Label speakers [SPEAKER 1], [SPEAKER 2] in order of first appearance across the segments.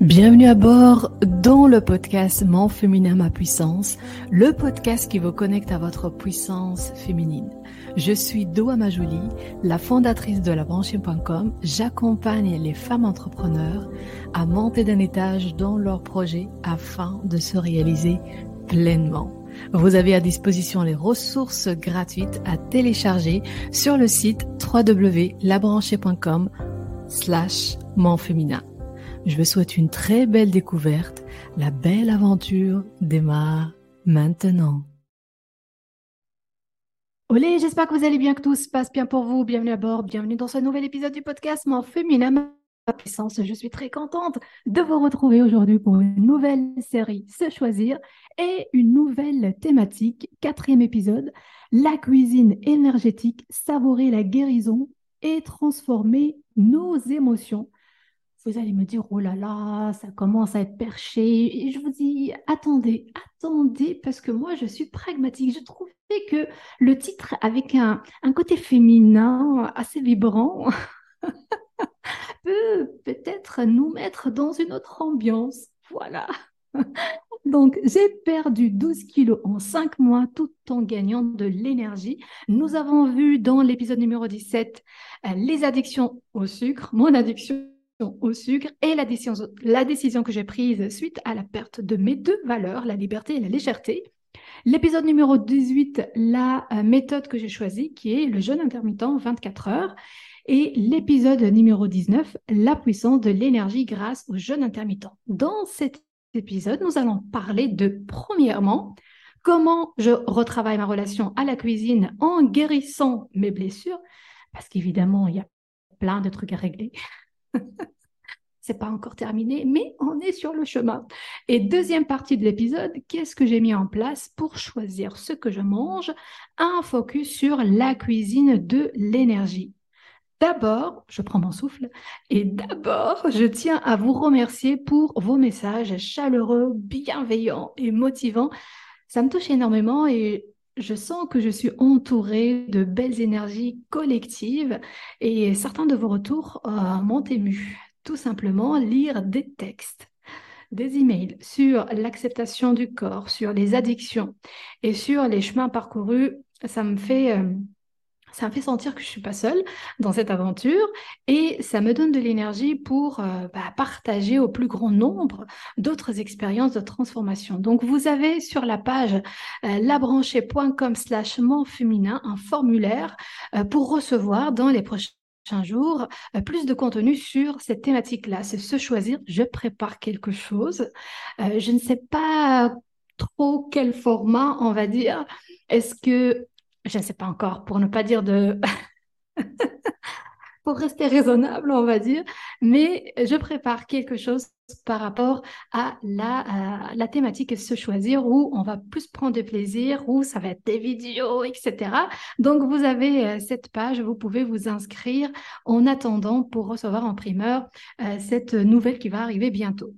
[SPEAKER 1] Bienvenue à bord dans le podcast Mon féminin, ma puissance, le podcast qui vous connecte à votre puissance féminine. Je suis Doa Majouli, la fondatrice de labranchée.com. J'accompagne les femmes entrepreneurs à monter d'un étage dans leurs projets afin de se réaliser pleinement. Vous avez à disposition les ressources gratuites à télécharger sur le site www.labranchée.com slash. Je vous souhaite une très belle découverte. La belle aventure démarre maintenant. Olé, j'espère que vous allez bien, que tout se passe bien pour vous. Bienvenue à bord, bienvenue dans ce nouvel épisode du podcast Mon féminin, puissance. Je suis très contente de vous retrouver aujourd'hui pour une nouvelle série Se choisir et une nouvelle thématique, quatrième épisode, la cuisine énergétique, savourer la guérison et transformer nos émotions vous allez me dire, oh là là, ça commence à être perché. Et je vous dis, attendez, attendez, parce que moi, je suis pragmatique. Je trouvais que le titre, avec un, côté féminin assez vibrant, peut peut-être nous mettre dans une autre ambiance. Voilà. Donc, j'ai perdu 12 kilos en 5 mois tout en gagnant de l'énergie. Nous avons vu dans l'épisode numéro 17 euh, les addictions au sucre, mon addiction au sucre et la décision, la décision que j'ai prise suite à la perte de mes deux valeurs, la liberté et la légèreté. L'épisode numéro 18, la euh, méthode que j'ai choisie, qui est le jeûne intermittent 24 heures. Et l'épisode numéro 19, la puissance de l'énergie grâce au jeûne intermittent. Dans cet épisode, nous allons parler de, premièrement, comment je retravaille ma relation à la cuisine en guérissant mes blessures, parce qu'évidemment, il y a plein de trucs à régler. c'est pas encore terminé, mais on est sur le chemin. Et deuxième partie de l'épisode, qu'est-ce que j'ai mis en place pour choisir ce que je mange? Un focus sur la cuisine de l'énergie. D'abord, je prends mon souffle et d'abord, je tiens à vous remercier pour vos messages chaleureux, bienveillants et motivants. Ça me touche énormément et je sens que je suis entourée de belles énergies collectives et certains de vos retours euh, m'ont ému. Tout simplement lire des textes, des emails sur l'acceptation du corps, sur les addictions et sur les chemins parcourus, ça me fait... Euh, ça me fait sentir que je ne suis pas seule dans cette aventure et ça me donne de l'énergie pour euh, bah, partager au plus grand nombre d'autres expériences de transformation. Donc, vous avez sur la page euh, labranchée.com slash féminin un formulaire euh, pour recevoir dans les prochains jours euh, plus de contenu sur cette thématique-là. C'est se choisir, je prépare quelque chose. je ne sais pas trop quel format, on va dire. Est-ce que je ne sais pas encore, pour ne pas dire de... pour rester raisonnable, on va dire, mais je prépare quelque chose par rapport à la, la thématique se choisir où on va plus prendre de plaisir, où ça va être des vidéos, etc. Donc, vous avez euh, cette page, vous pouvez vous inscrire en attendant pour recevoir en primeur euh, cette nouvelle qui va arriver bientôt.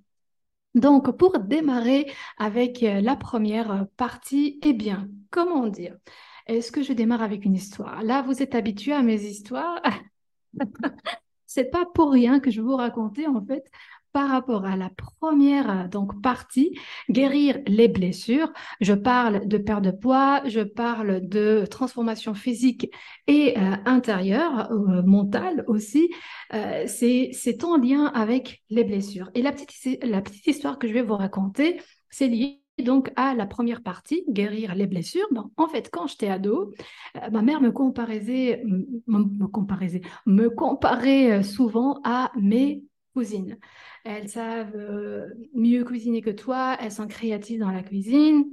[SPEAKER 1] Donc, pour démarrer avec euh, la première partie, eh bien, comment dire? Est-ce que je démarre avec une histoire? Là, vous êtes habitué à mes histoires. C'est pas pour rien que je vous raconter en fait par rapport à la première euh, donc partie, guérir les blessures. Je parle de perte de poids, je parle de transformation physique et euh, intérieure, euh, mentale aussi. c'est en lien avec les blessures. Et la petite, petite histoire que je vais vous raconter, c'est lié donc à la première partie, guérir les blessures. en fait, quand j'étais ado, euh, ma mère me comparait, me, euh, souvent à mes cousines. Elles savent euh, mieux cuisiner que toi, elles sont créatives dans la cuisine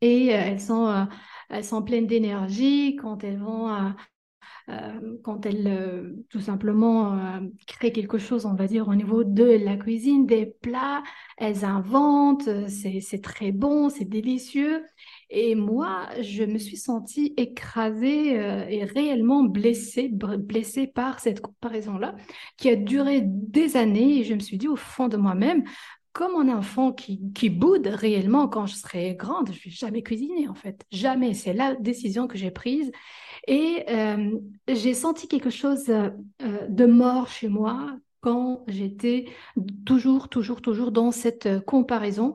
[SPEAKER 1] et elles sont, elles sont pleines d'énergie quand elles vont quand elle euh, tout simplement euh, crée quelque chose, on va dire, au niveau de la cuisine, des plats, elles inventent, c'est très bon, c'est délicieux. Et moi, je me suis sentie écrasée et réellement blessée, blessée par cette comparaison-là, qui a duré des années. Et je me suis dit au fond de moi-même, comme un enfant qui, boude réellement quand je serai grande, je ne vais jamais cuisiner en fait. Jamais. C'est la décision que j'ai prise. Et euh, j'ai senti quelque chose euh, de mort chez moi, quand j'étais toujours, toujours, toujours dans cette euh, comparaison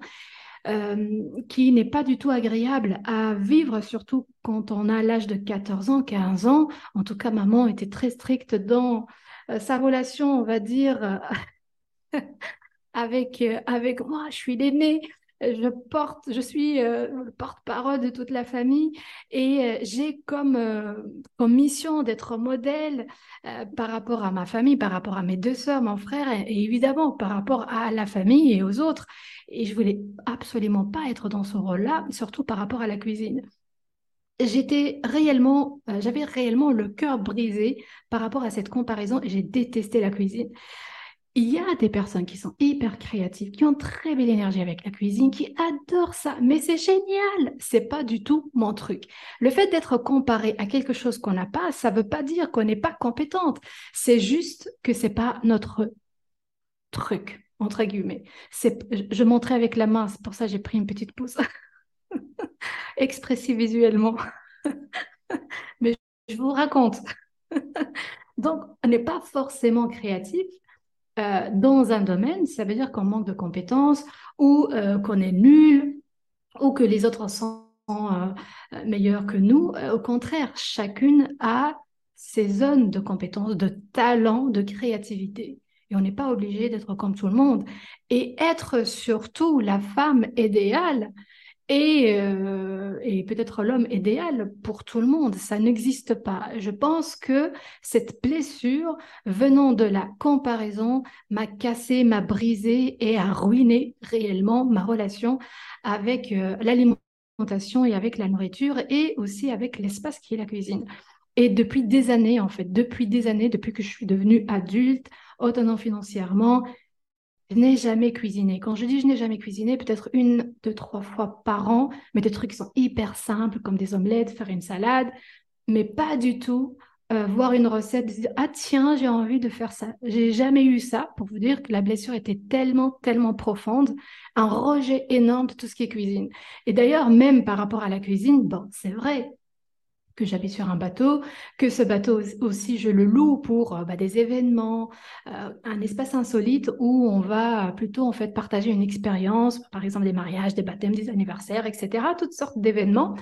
[SPEAKER 1] euh, qui n'est pas du tout agréable à vivre, surtout quand on a l'âge de 14 ans, 15 ans. En tout cas, maman était très stricte dans euh, sa relation, on va dire, avec, avec moi. Je suis l'aînée je porte, je suis euh, le porte-parole de toute la famille et euh, j'ai comme, euh, comme mission d'être modèle par rapport à ma famille, par rapport à mes deux sœurs, mon frère et, évidemment par rapport à la famille et aux autres. Et je voulais absolument pas être dans ce rôle-là, surtout par rapport à la cuisine. J'étais réellement, j'avais réellement le cœur brisé par rapport à cette comparaison et j'ai détesté la cuisine il y a des personnes qui sont hyper créatives, qui ont très belle énergie avec la cuisine, qui adorent ça, mais c'est génial. C'est pas du tout mon truc. Le fait d'être comparé à quelque chose qu'on n'a pas, ça veut pas dire qu'on n'est pas compétente. C'est juste que c'est pas notre truc entre guillemets. C'est, je montrais avec la main, c'est pour ça que j'ai pris une petite pouce. Expressif visuellement. mais je vous raconte. Donc, on n'est pas forcément créatif, euh, dans un domaine, ça veut dire qu'on manque de compétences ou euh, qu'on est nul ou que les autres sont euh, meilleurs que nous. au contraire, chacune a ses zones de compétences, de talent, de créativité. Et on n'est pas obligé d'être comme tout le monde. Et être surtout la femme idéale, et, euh, et peut-être l'homme idéal pour tout le monde. Ça n'existe pas. Je pense que cette blessure venant de la comparaison m'a cassé, m'a brisé et a ruiné réellement ma relation avec euh, l'alimentation et avec la nourriture et aussi avec l'espace qui est la cuisine. Et depuis des années, en fait, depuis des années, depuis que je suis devenue adulte, autonome financièrement, je n'ai jamais cuisiné. Quand je dis je n'ai jamais cuisiné, peut-être une, deux, trois fois par an, mais des trucs qui sont hyper simples, comme des omelettes, faire une salade, mais pas du tout euh, voir une recette, dire ah tiens, j'ai envie de faire ça. J'ai jamais eu ça pour vous dire que la blessure était tellement, tellement profonde, un rejet énorme de tout ce qui est cuisine. Et d'ailleurs, même par rapport à la cuisine, bon, c'est vrai, que j'habite sur un bateau, que ce bateau aussi je le loue pour euh, bah, des événements, euh, un espace insolite où on va plutôt en fait partager une expérience, par exemple des mariages, des baptêmes, des anniversaires, etc., toutes sortes d'événements.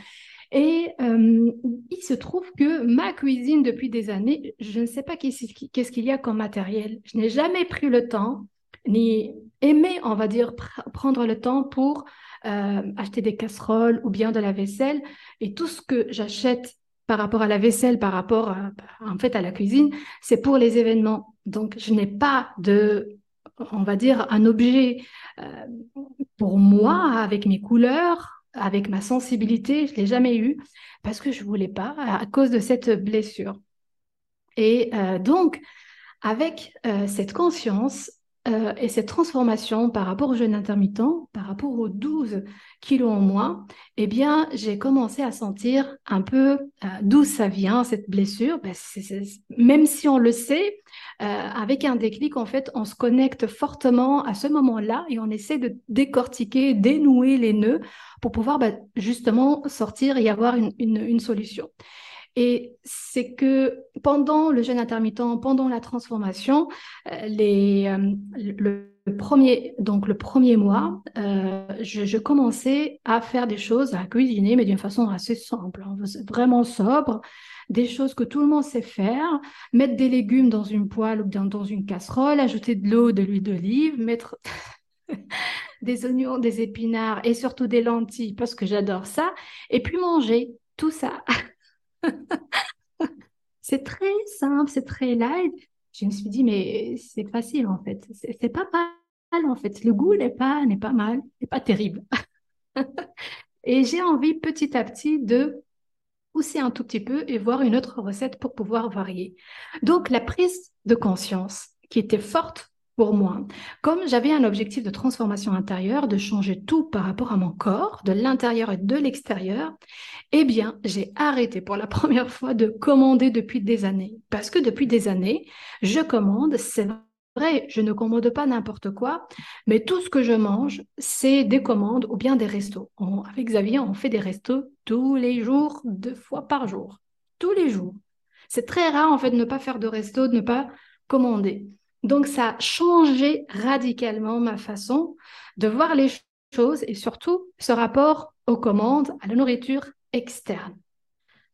[SPEAKER 1] Et euh, il se trouve que ma cuisine depuis des années, je ne sais pas qu'est-ce qu'il y a comme matériel. Je n'ai jamais pris le temps, ni aimé, on va dire, prendre le temps pour acheter des casseroles ou bien de la vaisselle. Et tout ce que j'achète par rapport à la vaisselle, par rapport à, en fait à la cuisine, c'est pour les événements. Donc je n'ai pas de, on va dire, un objet euh, pour moi avec mes couleurs, avec ma sensibilité. Je l'ai jamais eu parce que je voulais pas à cause de cette blessure. Et euh, donc avec euh, cette conscience, euh, et cette transformation par rapport au jeûne intermittent, par rapport aux 12 kilos en moins, eh bien, j'ai commencé à sentir un peu euh, d'où ça vient, cette blessure. Ben, même si on le sait, euh, avec un déclic, en fait, on se connecte fortement à ce moment-là et on essaie de décortiquer, dénouer les nœuds pour pouvoir ben, justement sortir et avoir une, une solution. Et c'est que pendant le jeûne intermittent, pendant la transformation, euh, les, euh, le, premier, donc le premier mois, euh, je, commençais à faire des choses, à cuisiner, mais d'une façon assez simple, hein, vraiment sobre, des choses que tout le monde sait faire, mettre des légumes dans une poêle ou dans, dans une casserole, ajouter de l'eau, de l'huile d'olive, mettre des oignons, des épinards et surtout des lentilles parce que j'adore ça, et puis manger tout ça. c'est très simple, c'est très light. Je me suis dit, mais c'est facile en fait. C'est pas mal en fait. Le goût n'est pas, n'est pas mal, n'est pas terrible. et j'ai envie petit à petit de pousser un tout petit peu et voir une autre recette pour pouvoir varier. Donc la prise de conscience qui était forte pour moi. Comme j'avais un objectif de transformation intérieure, de changer tout par rapport à mon corps, de l'intérieur et de l'extérieur, eh bien, j'ai arrêté pour la première fois de commander depuis des années. Parce que depuis des années, je commande, c'est vrai, je ne commande pas n'importe quoi, mais tout ce que je mange, c'est des commandes ou bien des restos. avec Xavier, on fait des restos tous les jours, deux fois par jour. Tous les jours. C'est très rare, en fait, de ne pas faire de resto, de ne pas commander. Donc, ça a changé radicalement ma façon de voir les choses et surtout ce rapport aux commandes, à la nourriture externe.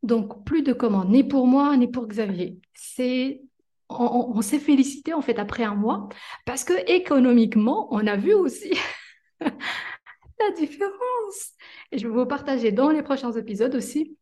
[SPEAKER 1] Donc, plus de commandes, ni pour moi, ni pour Xavier. C'est on, s'est félicité en fait après un mois parce que économiquement, on a vu aussi la différence. Et je vais vous partager dans les prochains épisodes aussi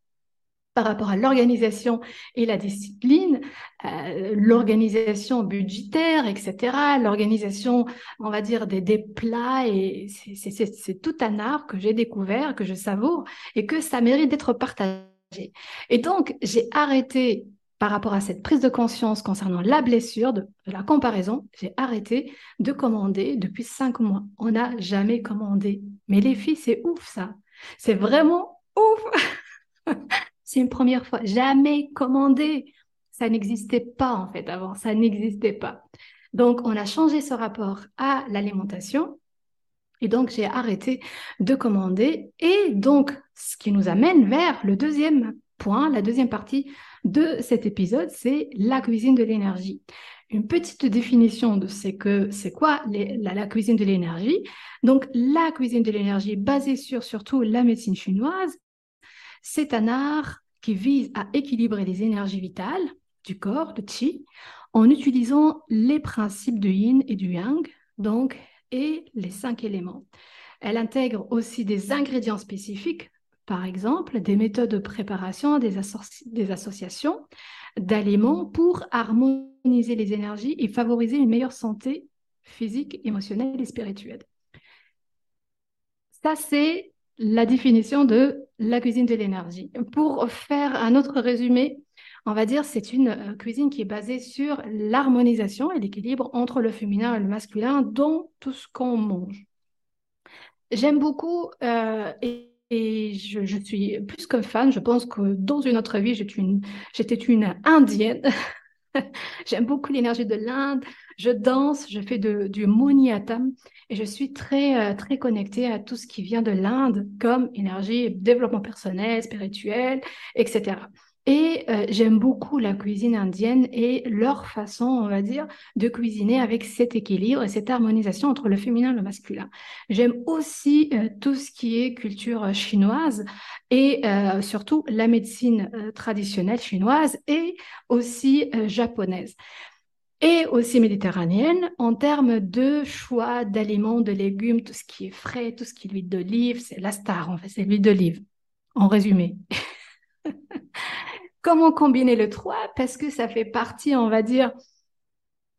[SPEAKER 1] par rapport à l'organisation et la discipline, euh, l'organisation budgétaire, etc., l'organisation, on va dire, des, plats, et c'est tout un art que j'ai découvert, que je savoure, et que ça mérite d'être partagé. Et donc, j'ai arrêté par rapport à cette prise de conscience concernant la blessure, de, la comparaison, j'ai arrêté de commander depuis cinq mois. On n'a jamais commandé. Mais les filles, c'est ouf ça. C'est vraiment ouf. c'est une première fois. Jamais commandé. Ça n'existait pas en fait avant. Ça n'existait pas. Donc, on a changé ce rapport à l'alimentation. Et donc, j'ai arrêté de commander. Et donc, ce qui nous amène vers le deuxième point, la deuxième partie de cet épisode, c'est la cuisine de l'énergie. Une petite définition de ce que c'est quoi la, cuisine de l'énergie. Donc, la cuisine de l'énergie basée sur surtout la médecine chinoise, c'est un art qui vise à équilibrer les énergies vitales du corps, le qi, en utilisant les principes de yin et du yang, donc, et les cinq éléments. Elle intègre aussi des ingrédients spécifiques par exemple, des méthodes de préparation, des, des associations d'aliments pour harmoniser les énergies et favoriser une meilleure santé physique, émotionnelle et spirituelle. Ça, c'est la définition de la cuisine de l'énergie. Pour faire un autre résumé, on va dire c'est une euh, cuisine qui est basée sur l'harmonisation et l'équilibre entre le féminin et le masculin dans tout ce qu'on mange. J'aime beaucoup euh, et je, suis plus que fan. Je pense que dans une autre vie, j'étais une indienne. J'aime beaucoup l'énergie de l'Inde. Je danse, je fais du moniatam et je suis très, euh, très connectée à tout ce qui vient de l'Inde comme énergie, développement personnel, spirituel, etc. Et euh, j'aime beaucoup la cuisine indienne et leur façon, on va dire, de cuisiner avec cet équilibre et cette harmonisation entre le féminin et le masculin. J'aime aussi euh, tout ce qui est culture chinoise et euh, surtout la médecine traditionnelle chinoise et aussi japonaise et aussi méditerranéenne en termes de choix d'aliments, de légumes, tout ce qui est frais, tout ce qui est l'huile d'olive, c'est la star en fait, c'est l'huile d'olive, en résumé. Comment combiner le 3 Parce que ça fait partie, on va dire,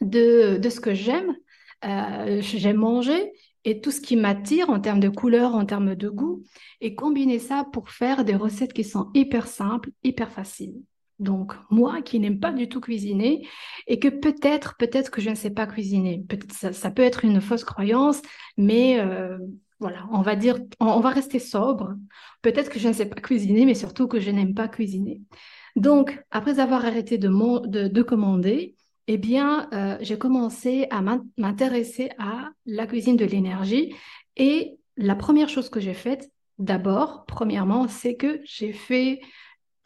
[SPEAKER 1] de, de ce que j'aime. Euh, j'aime manger et tout ce qui m'attire en termes de couleur, en termes de goût, et combiner ça pour faire des recettes qui sont hyper simples, hyper faciles. Donc, moi qui n'aime pas du tout cuisiner et que peut-être, peut-être que je ne sais pas cuisiner. Ça peut être une fausse croyance, mais euh, voilà, on va dire, on va rester sobre. Peut-être que je ne sais pas cuisiner, mais surtout que je n'aime pas cuisiner. Donc, après avoir arrêté de, commander, eh bien, euh, j'ai commencé à m'intéresser à la cuisine de l'énergie. Et la première chose que j'ai faite, d'abord, premièrement, c'est que j'ai fait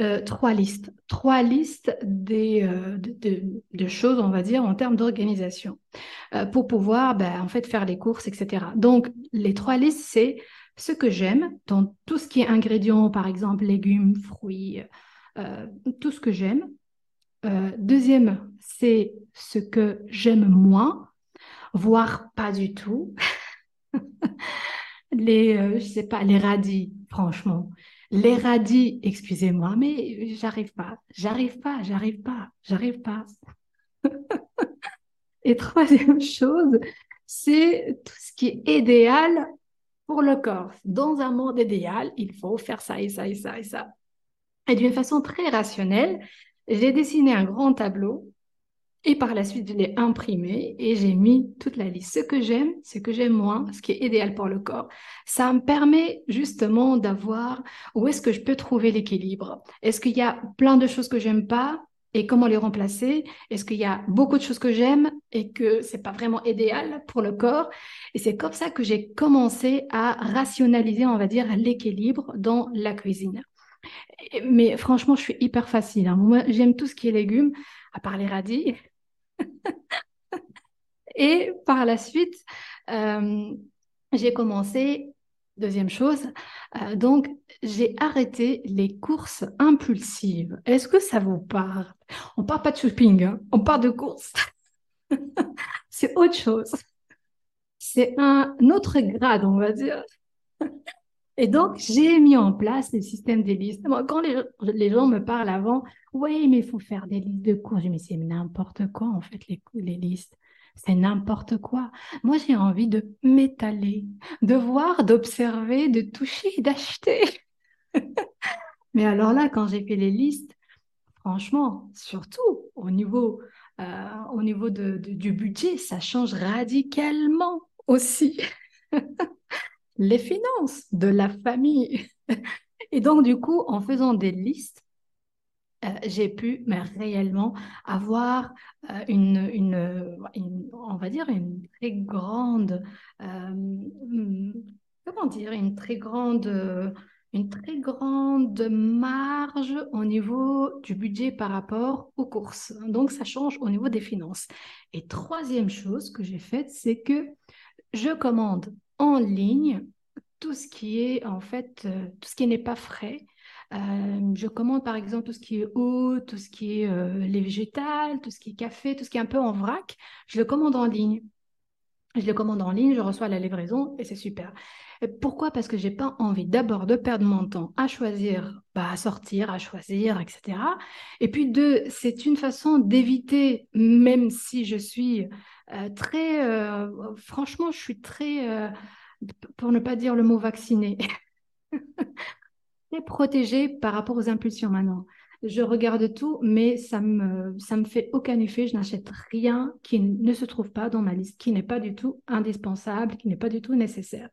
[SPEAKER 1] euh, trois listes. Trois listes euh, de, choses, on va dire, en termes d'organisation, pour pouvoir, ben, en fait, faire les courses, etc. Donc, les trois listes, c'est ce que j'aime dans tout ce qui est ingrédients, par exemple, légumes, fruits, euh, tout ce que j'aime. Euh, deuxième, c'est ce que j'aime moins, voire pas du tout. les, euh, je sais pas, les radis, franchement. Les radis, excusez-moi, mais j'arrive pas, j'arrive pas, j'arrive pas, j'arrive pas. Et troisième chose, c'est tout ce qui est idéal pour le corps. Dans un monde idéal, il faut faire ça et ça et ça et ça. Et d'une façon très rationnelle, j'ai dessiné un grand tableau et par la suite, je l'ai imprimé et j'ai mis toute la liste. Ce que j'aime, ce que j'aime moins, ce qui est idéal pour le corps. Ça me permet justement d'avoir où est-ce que je peux trouver l'équilibre. Est-ce qu'il y a plein de choses que j'aime pas et comment les remplacer? Est-ce qu'il y a beaucoup de choses que j'aime et que c'est pas vraiment idéal pour le corps? Et c'est comme ça que j'ai commencé à rationaliser, on va dire, l'équilibre dans la cuisine. Mais franchement, je suis hyper facile. Hein. Moi, j'aime tout ce qui est légumes, à part les radis. Et par la suite, euh, j'ai commencé, deuxième chose, euh, donc j'ai arrêté les courses impulsives. Est-ce que ça vous parle? On parle pas de shopping, hein. on parle de courses. C'est autre chose. C'est un autre grade, on va dire. Et donc, j'ai mis en place le système des listes. quand les, gens me parlent avant, oui, mais il faut faire des listes de cours, je me dis, mais n'importe quoi, en fait, les, listes. C'est n'importe quoi. Moi, j'ai envie de m'étaler, de voir, d'observer, de toucher, d'acheter. mais alors là, quand j'ai fait les listes, franchement, surtout au niveau, euh, au niveau du budget, ça change radicalement aussi. les finances de la famille. Et donc, du coup, en faisant des listes, euh, j'ai pu mais réellement avoir euh, une, une, on va dire, une très grande, euh, comment dire, une très grande, une très grande marge au niveau du budget par rapport aux courses. Donc, ça change au niveau des finances. Et troisième chose que j'ai faite, c'est que je commande en ligne tout ce qui est en fait, euh, tout ce qui n'est pas frais. Euh, je commande par exemple tout ce qui est eau, tout ce qui est euh, les végétales, tout ce qui est café, tout ce qui est un peu en vrac. Je le commande en ligne. Je le commande en ligne, je reçois la livraison et c'est super. Pourquoi? Parce que j'ai pas envie d'abord de perdre mon temps à choisir, bah, à sortir, à choisir, etc. Et puis deux, c'est une façon d'éviter, même si je suis très, franchement, je suis très pour ne pas dire le mot vacciné, c'est protégé par rapport aux impulsions maintenant. Je regarde tout, mais ça me, ça me fait aucun effet. Je n'achète rien qui ne se trouve pas dans ma liste, qui n'est pas du tout indispensable, qui n'est pas du tout nécessaire.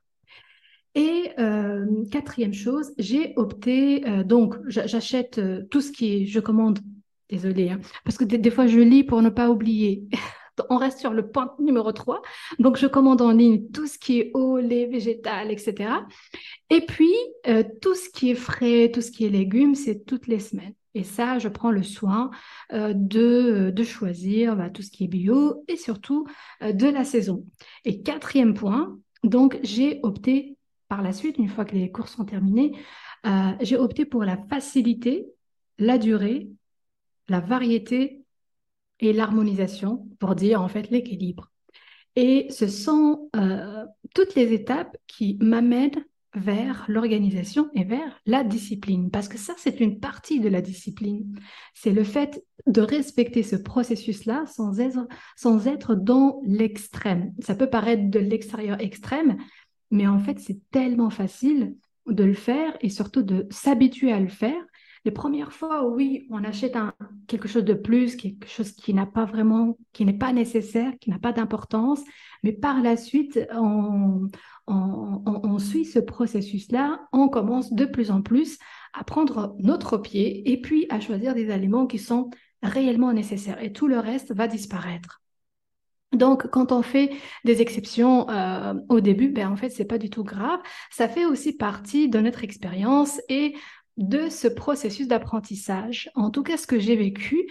[SPEAKER 1] Et euh, quatrième chose, j'ai opté, euh, donc j'achète euh, tout ce qui est, je commande, désolé, hein, parce que des, fois je lis pour ne pas oublier. on reste sur le point numéro 3. Donc, je commande en ligne tout ce qui est eau, lait, végétal, etc. Et puis, euh, tout ce qui est frais, tout ce qui est légumes, c'est toutes les semaines. Et ça, je prends le soin euh, de, de, choisir bah, tout ce qui est bio et surtout euh, de la saison. Et quatrième point, donc j'ai opté par la suite, une fois que les cours sont terminés, j'ai opté pour la facilité, la durée, la variété et l'harmonisation pour dire en fait l'équilibre. Et ce sont euh, toutes les étapes qui m'amènent vers l'organisation et vers la discipline. Parce que ça, c'est une partie de la discipline. C'est le fait de respecter ce processus-là sans être, sans être dans l'extrême. Ça peut paraître de l'extérieur extrême, mais en fait, c'est tellement facile de le faire et surtout de s'habituer à le faire. Les premières fois, oui, on achète quelque chose de plus, quelque chose qui n'a pas vraiment, qui n'est pas nécessaire, qui n'a pas d'importance, mais par la suite, on, suit ce processus-là, on commence de plus en plus à prendre notre pied et puis à choisir des aliments qui sont réellement nécessaires. Et tout le reste va disparaître. Donc, quand on fait des exceptions euh, au début, ben, en fait, c'est pas du tout grave. Ça fait aussi partie de notre expérience et de ce processus d'apprentissage. En tout cas, ce que j'ai vécu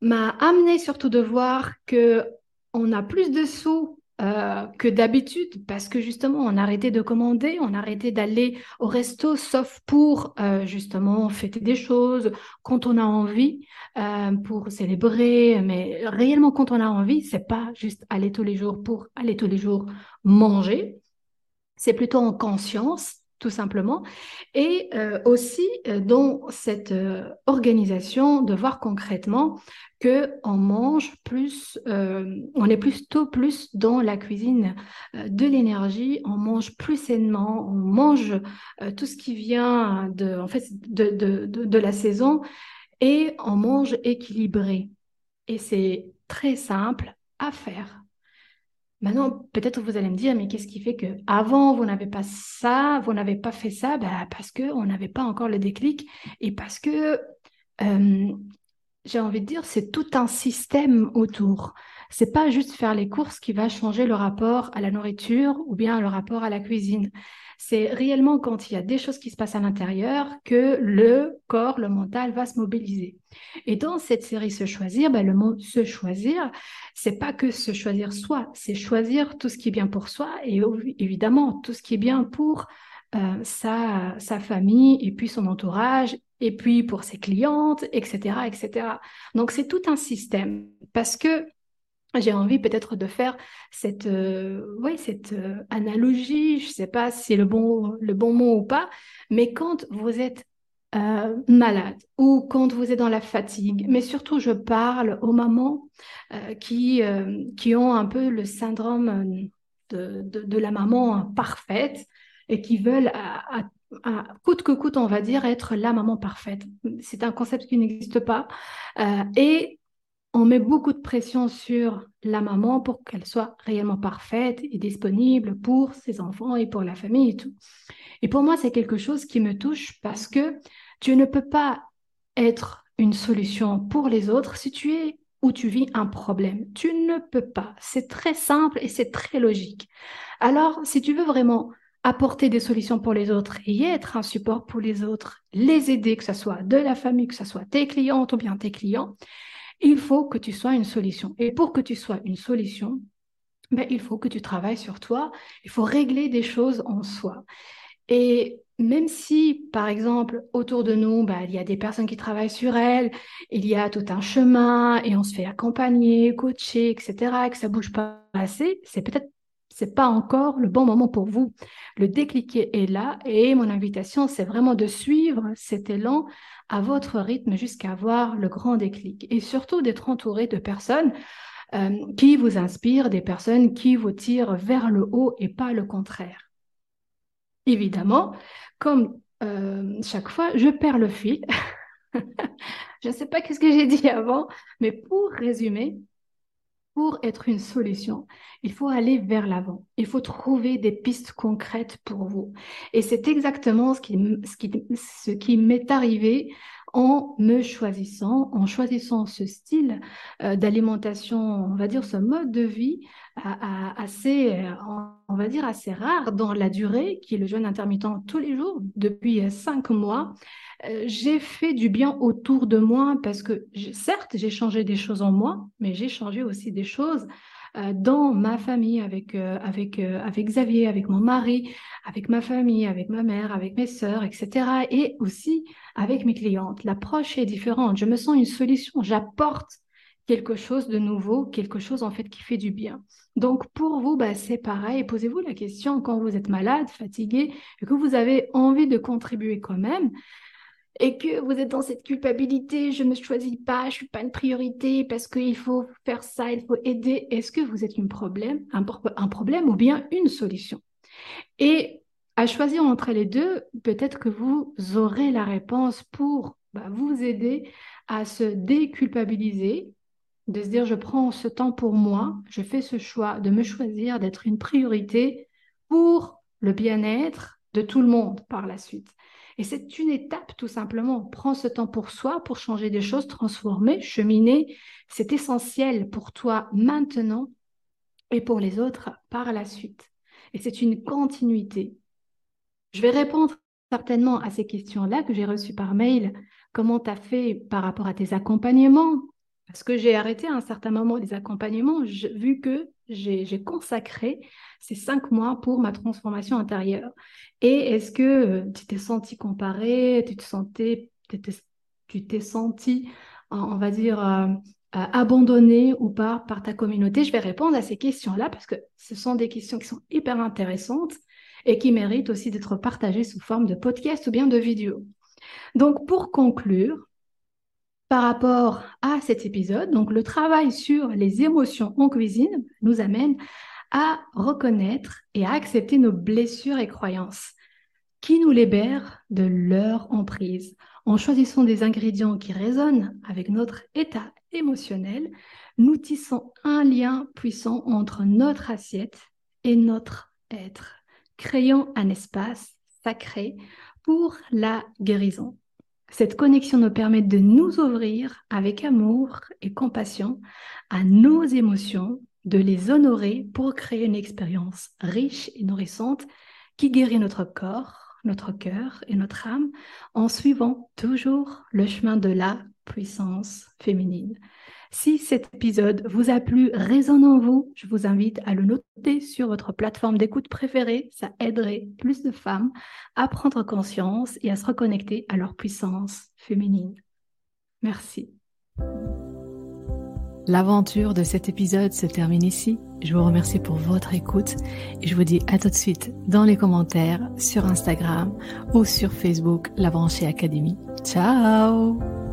[SPEAKER 1] m'a amené surtout de voir que on a plus de sous euh, que d'habitude parce que justement on a arrêté de commander, on a arrêté d'aller au resto sauf pour euh, justement fêter des choses quand on a envie euh, pour célébrer, mais réellement quand on a envie, c'est pas juste aller tous les jours pour aller tous les jours manger, c'est plutôt en conscience tout simplement. Et euh, aussi euh, dans cette euh, organisation de voir concrètement que on mange plus, on est plutôt plus dans la cuisine de l'énergie, on mange plus sainement, on mange tout ce qui vient en fait, de la saison et on mange équilibré. Et c'est très simple à faire. Maintenant, peut-être vous allez me dire, mais qu'est-ce qui fait que avant vous n'avez pas ça, vous n'avez pas fait ça? Ben, Parce qu'on n'avait pas encore le déclic et parce que, j'ai envie de dire, c'est tout un système autour. c'est pas juste faire les courses qui va changer le rapport à la nourriture ou bien le rapport à la cuisine. C'est réellement quand il y a des choses qui se passent à l'intérieur que le corps, le mental va se mobiliser. Et dans cette série Se choisir, ben, le mot se choisir, c'est pas que se choisir soi, c'est choisir tout ce qui est bien pour soi et évidemment tout ce qui est bien pour euh, sa, famille et puis son entourage et puis pour ses clientes, etc., etc. Donc c'est tout un système parce que j'ai envie peut-être de faire cette, euh, cette euh, analogie, je ne sais pas si c'est le bon, le bon mot ou pas, mais quand vous êtes euh, malade ou quand vous êtes dans la fatigue, mais surtout je parle aux mamans qui, qui ont un peu le syndrome de, de, la maman parfaite et qui veulent à, coûte que coûte, on va dire, être la maman parfaite. C'est un concept qui n'existe pas. et on met beaucoup de pression sur la maman pour qu'elle soit réellement parfaite et disponible pour ses enfants et pour la famille et tout. Et pour moi, c'est quelque chose qui me touche parce que tu ne peux pas être une solution pour les autres si tu es ou tu vis un problème. Tu ne peux pas. C'est très simple et c'est très logique. Alors, si tu veux vraiment apporter des solutions pour les autres et être un support pour les autres, les aider, que ce soit de la famille, que ce soit tes clientes ou bien tes clients, il faut que tu sois une solution. Et pour que tu sois une solution, ben, il faut que tu travailles sur toi, il faut régler des choses en soi. Et même si, par exemple, autour de nous, ben, il y a des personnes qui travaillent sur elles, il y a tout un chemin et on se fait accompagner, coacher, etc., et que ça bouge pas assez, c'est peut-être c'est pas encore le bon moment pour vous. Le déclic est là et mon invitation, c'est vraiment de suivre cet élan à votre rythme jusqu'à avoir le grand déclic et surtout d'être entouré de personnes euh, qui vous inspirent, des personnes qui vous tirent vers le haut et pas le contraire. Évidemment, comme euh, chaque fois, je perds le fil. je ne sais pas qu'est-ce que j'ai dit avant, mais pour résumer, pour être une solution, il faut aller vers l'avant. Il faut trouver des pistes concrètes pour vous. Et c'est exactement ce qui, ce qui, ce qui m'est arrivé en me choisissant, en choisissant ce style euh, d'alimentation, on va dire ce mode de vie assez, on va dire assez rare dans la durée, qui est le jeûne intermittent tous les jours depuis cinq mois. Euh, j'ai fait du bien autour de moi parce que certes, j'ai changé des choses en moi, mais j'ai changé aussi des choses euh, dans ma famille, avec, euh, avec, avec Xavier, avec mon mari, avec ma famille, avec ma mère, avec mes sœurs, etc. Et aussi avec mes clientes. L'approche est différente. Je me sens une solution. J'apporte quelque chose de nouveau, quelque chose en fait qui fait du bien. Donc pour vous, bah, c'est pareil. Posez-vous la question quand vous êtes malade, fatigué, et que vous avez envie de contribuer quand même et que vous êtes dans cette culpabilité, je ne choisis pas, je suis pas une priorité parce qu'il faut faire ça, il faut aider, est-ce que vous êtes problème, un, problème ou bien une solution? Et à choisir entre les deux, peut-être que vous aurez la réponse pour bah, vous aider à se déculpabiliser, de se dire je prends ce temps pour moi, je fais ce choix de me choisir, d'être une priorité pour le bien-être de tout le monde par la suite. Et c'est une étape tout simplement. Prends ce temps pour soi, pour changer des choses, transformer, cheminer. C'est essentiel pour toi maintenant et pour les autres par la suite. Et c'est une continuité. Je vais répondre certainement à ces questions-là que j'ai reçues par mail. Comment tu as fait par rapport à tes accompagnements? Parce que j'ai arrêté à un certain moment les accompagnements, vu que j'ai consacré ces cinq mois pour ma transformation intérieure. Et est-ce que euh, tu t'es senti comparé, tu te tu t'es senti, on va dire, euh, euh, abandonné ou pas par ta communauté? Je vais répondre à ces questions-là parce que ce sont des questions qui sont hyper intéressantes et qui méritent aussi d'être partagées sous forme de podcast ou bien de vidéo. Donc, pour conclure, par rapport à cet épisode, donc le travail sur les émotions en cuisine nous amène à reconnaître et à accepter nos blessures et croyances qui nous libèrent de leur emprise. En choisissant des ingrédients qui résonnent avec notre état émotionnel, nous tissons un lien puissant entre notre assiette et notre être, créant un espace sacré pour la guérison. Cette connexion nous permet de nous ouvrir avec amour et compassion à nos émotions, de les honorer pour créer une expérience riche et nourrissante qui guérit notre corps, notre cœur et notre âme en suivant toujours le chemin de la puissance féminine. Si cet épisode vous a plu, résonne en vous, je vous invite à le noter sur votre plateforme d'écoute préférée. Ça aiderait plus de femmes à prendre conscience et à se reconnecter à leur puissance féminine. Merci. L'aventure de cet épisode se termine ici. Je vous remercie pour votre écoute et je vous dis à tout de suite dans les commentaires sur Instagram ou sur Facebook, La Branchée Académie. Ciao